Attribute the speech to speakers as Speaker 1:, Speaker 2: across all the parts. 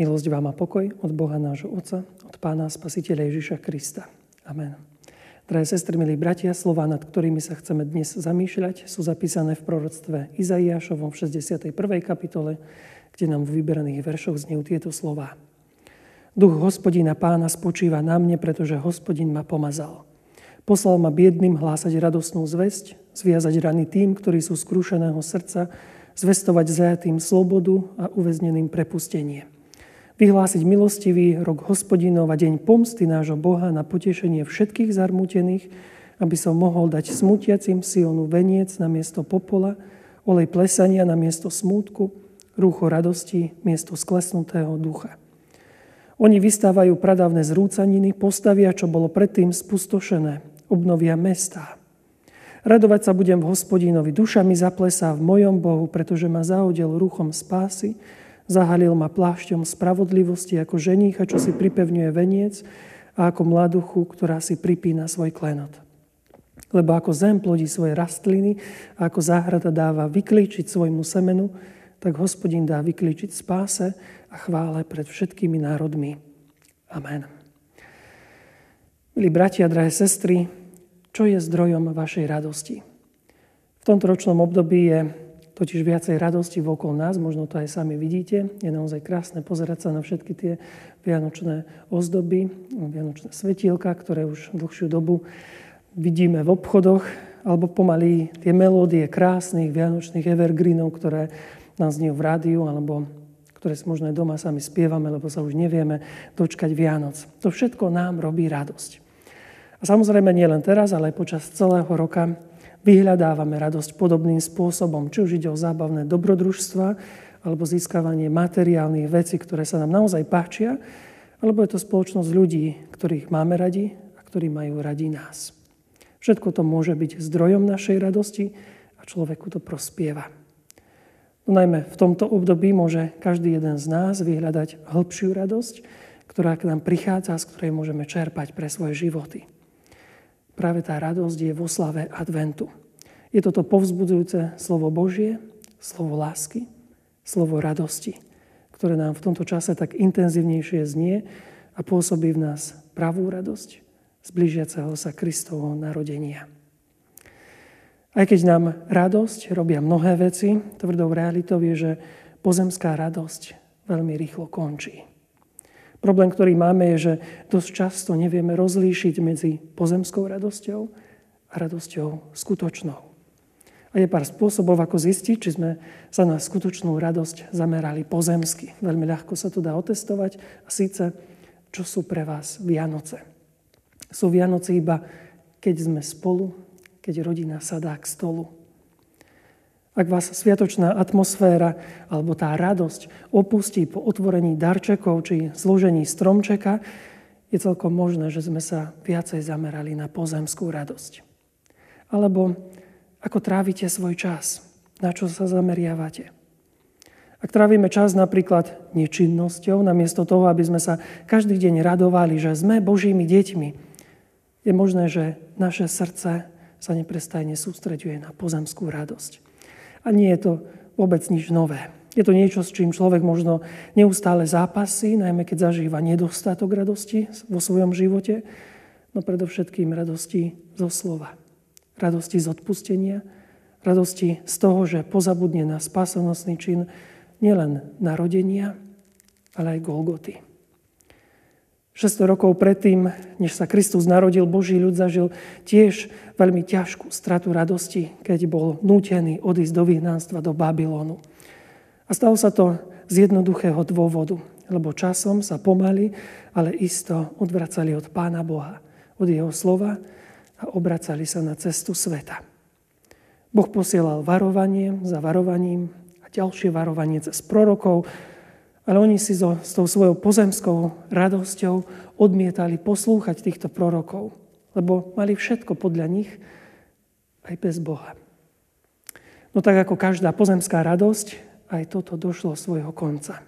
Speaker 1: Milosť vám a pokoj od Boha nášho Otca, od Pána Spasiteľa Ježiša Krista. Amen. Drahé sestry, milí bratia, slova, nad ktorými sa chceme dnes zamýšľať, sú zapísané v proroctve Izaiášovom v 61. kapitole, kde nám v vyberaných veršoch znejú tieto slova. Duch hospodina pána spočíva na mne, pretože hospodin ma pomazal. Poslal ma biedným hlásať radosnú zväzť, zviazať rany tým, ktorí sú skrušeného srdca, zvestovať zajatým slobodu a uväzneným prepustenie vyhlásiť milostivý rok hospodinov a deň pomsty nášho Boha na potešenie všetkých zarmútených, aby som mohol dať smutiacim Sionu veniec na miesto popola, olej plesania na miesto smútku, rúcho radosti miesto sklesnutého ducha. Oni vystávajú pradávne zrúcaniny, postavia, čo bolo predtým spustošené, obnovia mestá. Radovať sa budem v hospodinovi, duša mi zaplesá v mojom Bohu, pretože ma zahodil ruchom spásy, Zahalil ma plášťom spravodlivosti ako ženícha, čo si pripevňuje veniec a ako mladuchu, ktorá si pripína svoj klenot. Lebo ako zem plodí svoje rastliny a ako záhrada dáva vyklíčiť svojmu semenu, tak hospodin dá vyklíčiť spáse a chvále pred všetkými národmi. Amen. Milí bratia, drahé sestry, čo je zdrojom vašej radosti? V tomto ročnom období je totiž viacej radosti vokol nás, možno to aj sami vidíte. Je naozaj krásne pozerať sa na všetky tie vianočné ozdoby, vianočné svetielka, ktoré už dlhšiu dobu vidíme v obchodoch, alebo pomaly tie melódie krásnych vianočných evergreenov, ktoré nás zniejú v rádiu, alebo ktoré si možno aj doma sami spievame, lebo sa už nevieme dočkať Vianoc. To všetko nám robí radosť. A samozrejme nie len teraz, ale aj počas celého roka vyhľadávame radosť podobným spôsobom, či už ide o zábavné dobrodružstva, alebo získavanie materiálnych vecí, ktoré sa nám naozaj páčia, alebo je to spoločnosť ľudí, ktorých máme radi a ktorí majú radi nás. Všetko to môže byť zdrojom našej radosti a človeku to prospieva. No najmä v tomto období môže každý jeden z nás vyhľadať hĺbšiu radosť, ktorá k nám prichádza, z ktorej môžeme čerpať pre svoje životy práve tá radosť je vo slave adventu. Je toto povzbudzujúce slovo Božie, slovo lásky, slovo radosti, ktoré nám v tomto čase tak intenzívnejšie znie a pôsobí v nás pravú radosť z sa Kristovho narodenia. Aj keď nám radosť robia mnohé veci, tvrdou realitou je, že pozemská radosť veľmi rýchlo končí. Problém, ktorý máme, je, že dosť často nevieme rozlíšiť medzi pozemskou radosťou a radosťou skutočnou. A je pár spôsobov, ako zistiť, či sme sa na skutočnú radosť zamerali pozemsky. Veľmi ľahko sa to dá otestovať. A síce, čo sú pre vás Vianoce? Sú Vianoce iba, keď sme spolu, keď rodina sadá k stolu, ak vás sviatočná atmosféra alebo tá radosť opustí po otvorení darčekov či zložení stromčeka, je celkom možné, že sme sa viacej zamerali na pozemskú radosť. Alebo ako trávite svoj čas, na čo sa zameriavate. Ak trávime čas napríklad nečinnosťou, namiesto toho, aby sme sa každý deň radovali, že sme Božími deťmi, je možné, že naše srdce sa neprestajne sústreďuje na pozemskú radosť. A nie je to vôbec nič nové. Je to niečo, s čím človek možno neustále zápasí, najmä keď zažíva nedostatok radosti vo svojom živote, no predovšetkým radosti zo slova. Radosti z odpustenia, radosti z toho, že pozabudne na spásonosný čin nielen narodenia, ale aj Golgoty. 600 rokov predtým, než sa Kristus narodil, Boží ľud zažil tiež veľmi ťažkú stratu radosti, keď bol nútený odísť do vyhnánstva do Babylonu. A stalo sa to z jednoduchého dôvodu, lebo časom sa pomaly, ale isto odvracali od Pána Boha, od Jeho slova a obracali sa na cestu sveta. Boh posielal varovanie za varovaním a ďalšie varovanie cez prorokov, ale oni si so, s tou svojou pozemskou radosťou odmietali poslúchať týchto prorokov, lebo mali všetko podľa nich aj bez Boha. No tak ako každá pozemská radosť, aj toto došlo svojho konca.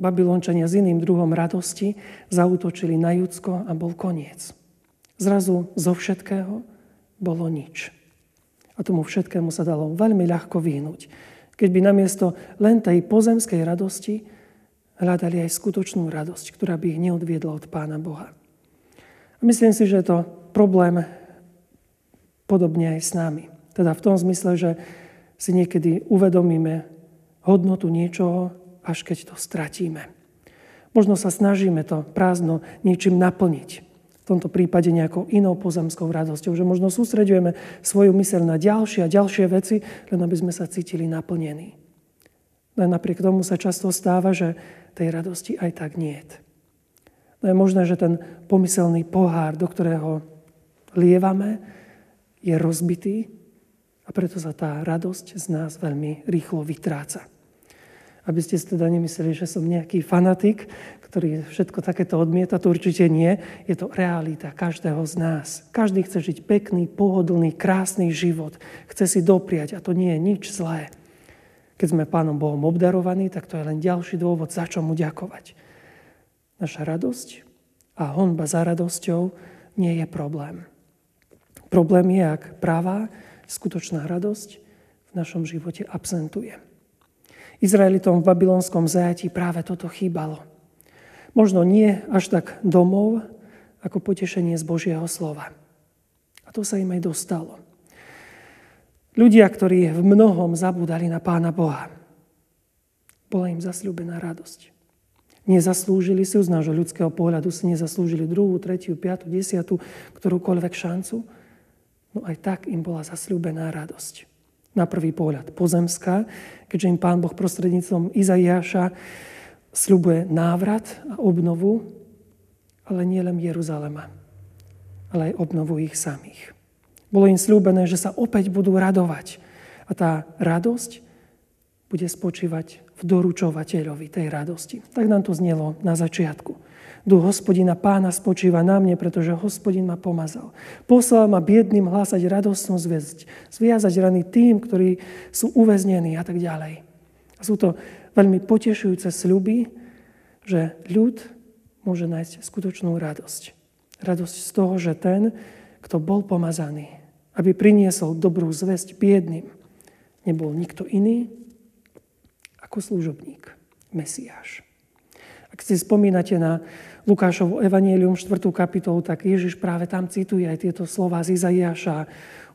Speaker 1: Babylončania s iným druhom radosti zautočili na Judsko a bol koniec. Zrazu zo všetkého bolo nič. A tomu všetkému sa dalo veľmi ľahko vyhnúť. Keď by namiesto len tej pozemskej radosti hľadali aj skutočnú radosť, ktorá by ich neodviedla od Pána Boha. A myslím si, že je to problém podobne aj s nami. Teda v tom zmysle, že si niekedy uvedomíme hodnotu niečoho, až keď to stratíme. Možno sa snažíme to prázdno niečím naplniť. V tomto prípade nejakou inou pozemskou radosťou, že možno sústredujeme svoju myseľ na ďalšie a ďalšie veci, len aby sme sa cítili naplnení. No a napriek tomu sa často stáva, že tej radosti aj tak nie je. No je možné, že ten pomyselný pohár, do ktorého lievame, je rozbitý a preto sa tá radosť z nás veľmi rýchlo vytráca. Aby ste si teda nemysleli, že som nejaký fanatik, ktorý všetko takéto odmieta, to určite nie. Je to realita každého z nás. Každý chce žiť pekný, pohodlný, krásny život. Chce si dopriať a to nie je nič zlé. Keď sme Pánom Bohom obdarovaní, tak to je len ďalší dôvod, za čo mu ďakovať. Naša radosť a honba za radosťou nie je problém. Problém je, ak pravá, skutočná radosť v našom živote absentuje. Izraelitom v babylonskom zajatí práve toto chýbalo. Možno nie až tak domov, ako potešenie z Božieho slova. A to sa im aj dostalo. Ľudia, ktorí v mnohom zabúdali na Pána Boha, bola im zasľúbená radosť. Nezaslúžili si, z nášho ľudského pohľadu si nezaslúžili druhú, tretiu, piatu, desiatu, ktorúkoľvek šancu. No aj tak im bola zasľúbená radosť. Na prvý pohľad pozemská, keďže im Pán Boh prostredníctvom Izaiáša sľubuje návrat a obnovu, ale nie len Jeruzalema, ale aj obnovu ich samých. Bolo im slúbené, že sa opäť budú radovať. A tá radosť bude spočívať v doručovateľovi tej radosti. Tak nám to znelo na začiatku. Duch hospodina pána spočíva na mne, pretože hospodin ma pomazal. Poslal ma biedným hlásať radostnú zväzť, zviazať rany tým, ktorí sú uväznení a tak ďalej. A sú to veľmi potešujúce sľuby, že ľud môže nájsť skutočnú radosť. Radosť z toho, že ten, kto bol pomazaný, aby priniesol dobrú zväzť biedným, nebol nikto iný ako služobník, Mesiáš. Ak si spomínate na Lukášovu evanielium 4. kapitolu, tak Ježiš práve tam cituje aj tieto slova z Izaiáša.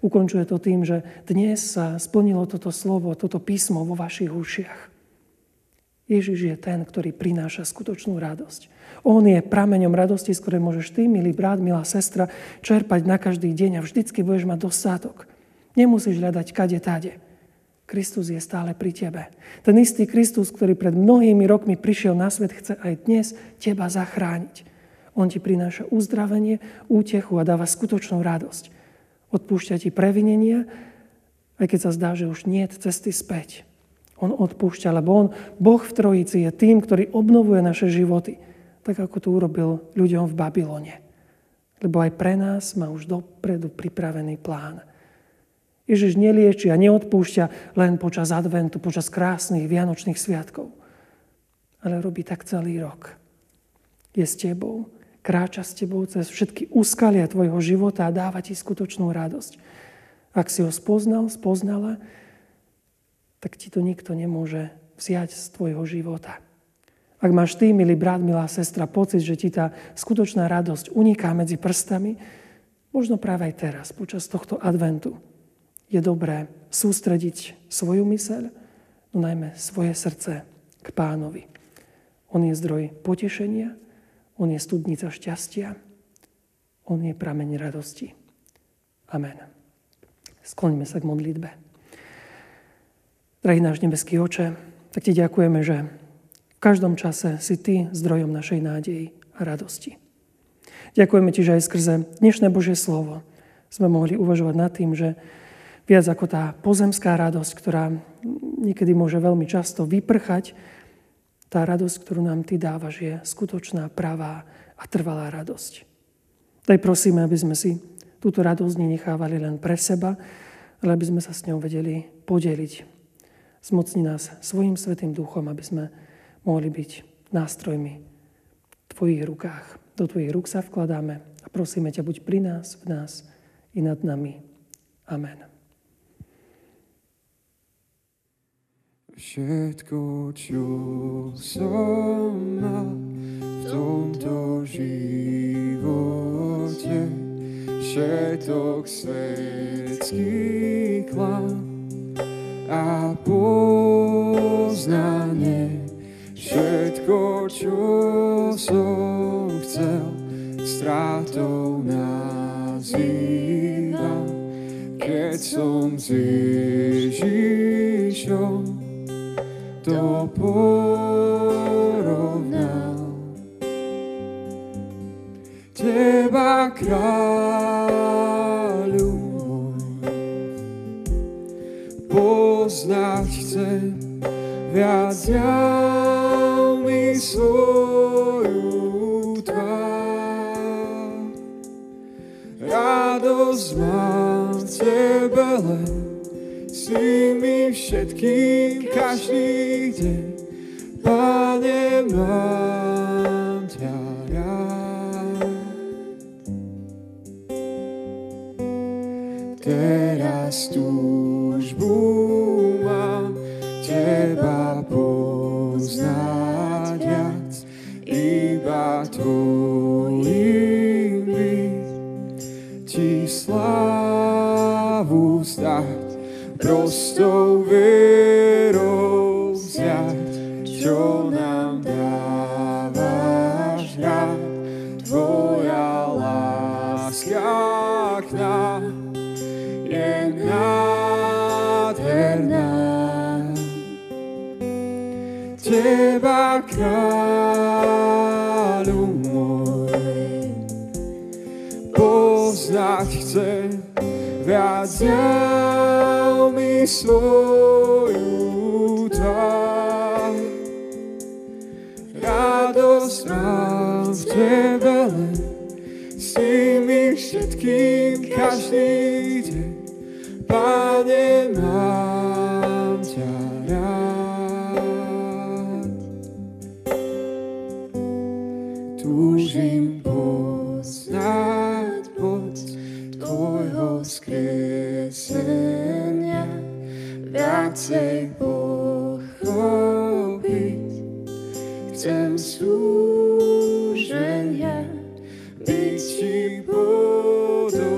Speaker 1: Ukončuje to tým, že dnes sa splnilo toto slovo, toto písmo vo vašich ušiach. Ježiš je ten, ktorý prináša skutočnú radosť. On je prameňom radosti, z ktorej môžeš ty, milý brat, milá sestra, čerpať na každý deň a vždycky budeš mať dostatok. Nemusíš hľadať kade tade. Kristus je stále pri tebe. Ten istý Kristus, ktorý pred mnohými rokmi prišiel na svet, chce aj dnes teba zachrániť. On ti prináša uzdravenie, útechu a dáva skutočnú radosť. Odpúšťa ti previnenia, aj keď sa zdá, že už nie je cesty späť. On odpúšťa, lebo on, Boh v Trojici, je tým, ktorý obnovuje naše životy, tak ako to urobil ľuďom v Babylone. Lebo aj pre nás má už dopredu pripravený plán. Ježiš nelieči a neodpúšťa len počas adventu, počas krásnych vianočných sviatkov. Ale robí tak celý rok. Je s tebou, kráča s tebou cez všetky úskalia tvojho života a dáva ti skutočnú radosť. Ak si ho spoznal, spoznala, tak ti to nikto nemôže vziať z tvojho života. Ak máš ty, milý brat, milá sestra, pocit, že ti tá skutočná radosť uniká medzi prstami, možno práve aj teraz, počas tohto adventu, je dobré sústrediť svoju myseľ, no najmä svoje srdce k pánovi. On je zdroj potešenia, on je studnica šťastia, on je prameň radosti. Amen. Skloňme sa k modlitbe. Drahý náš nebeský oče, tak ti ďakujeme, že v každom čase si ty zdrojom našej nádeji a radosti. Ďakujeme ti, že aj skrze dnešné Božie slovo sme mohli uvažovať nad tým, že viac ako tá pozemská radosť, ktorá niekedy môže veľmi často vyprchať, tá radosť, ktorú nám Ty dávaš, je skutočná, pravá a trvalá radosť. Daj prosíme, aby sme si túto radosť nenechávali len pre seba, ale aby sme sa s ňou vedeli podeliť. Zmocni nás svojim svetým duchom, aby sme mohli byť nástrojmi v Tvojich rukách. Do Tvojich rúk sa vkladáme a prosíme ťa, buď pri nás, v nás i nad nami. Amen.
Speaker 2: Všetko, čo som mal v tomto živote, všetok svetský klam a poznanie, všetko, čo som chcel, strátou nazývam, keď som s Ježišom to porovnal. Teba kráľu viac mi svoju tvár. Radosť mám v tebe len, si mi všetkým každý deň. Pane, mám byť, ti slávu zdať prostou vierou vziať, čo nám dávaš rád. Tvoja láska k nám je nádherná. Teba kráľu chcem viac mi svoju tvár. Radosť mám v tebe len, si mi všetkým každý deň. Pane, mám Ti podobný,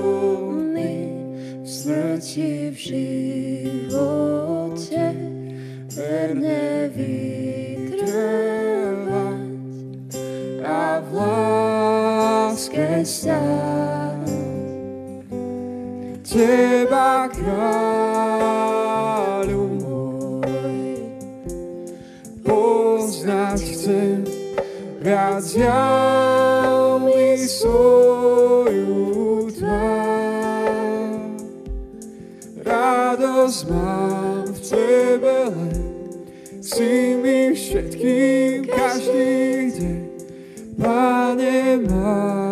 Speaker 2: v smrti, v živote, verne vytrvať a v láske stáť. Teba kráľu môj, poznať chcem, viac jav mi svoju tvár. Radosť mám v tebe len, si mi všetkým každý deň, Pane, mám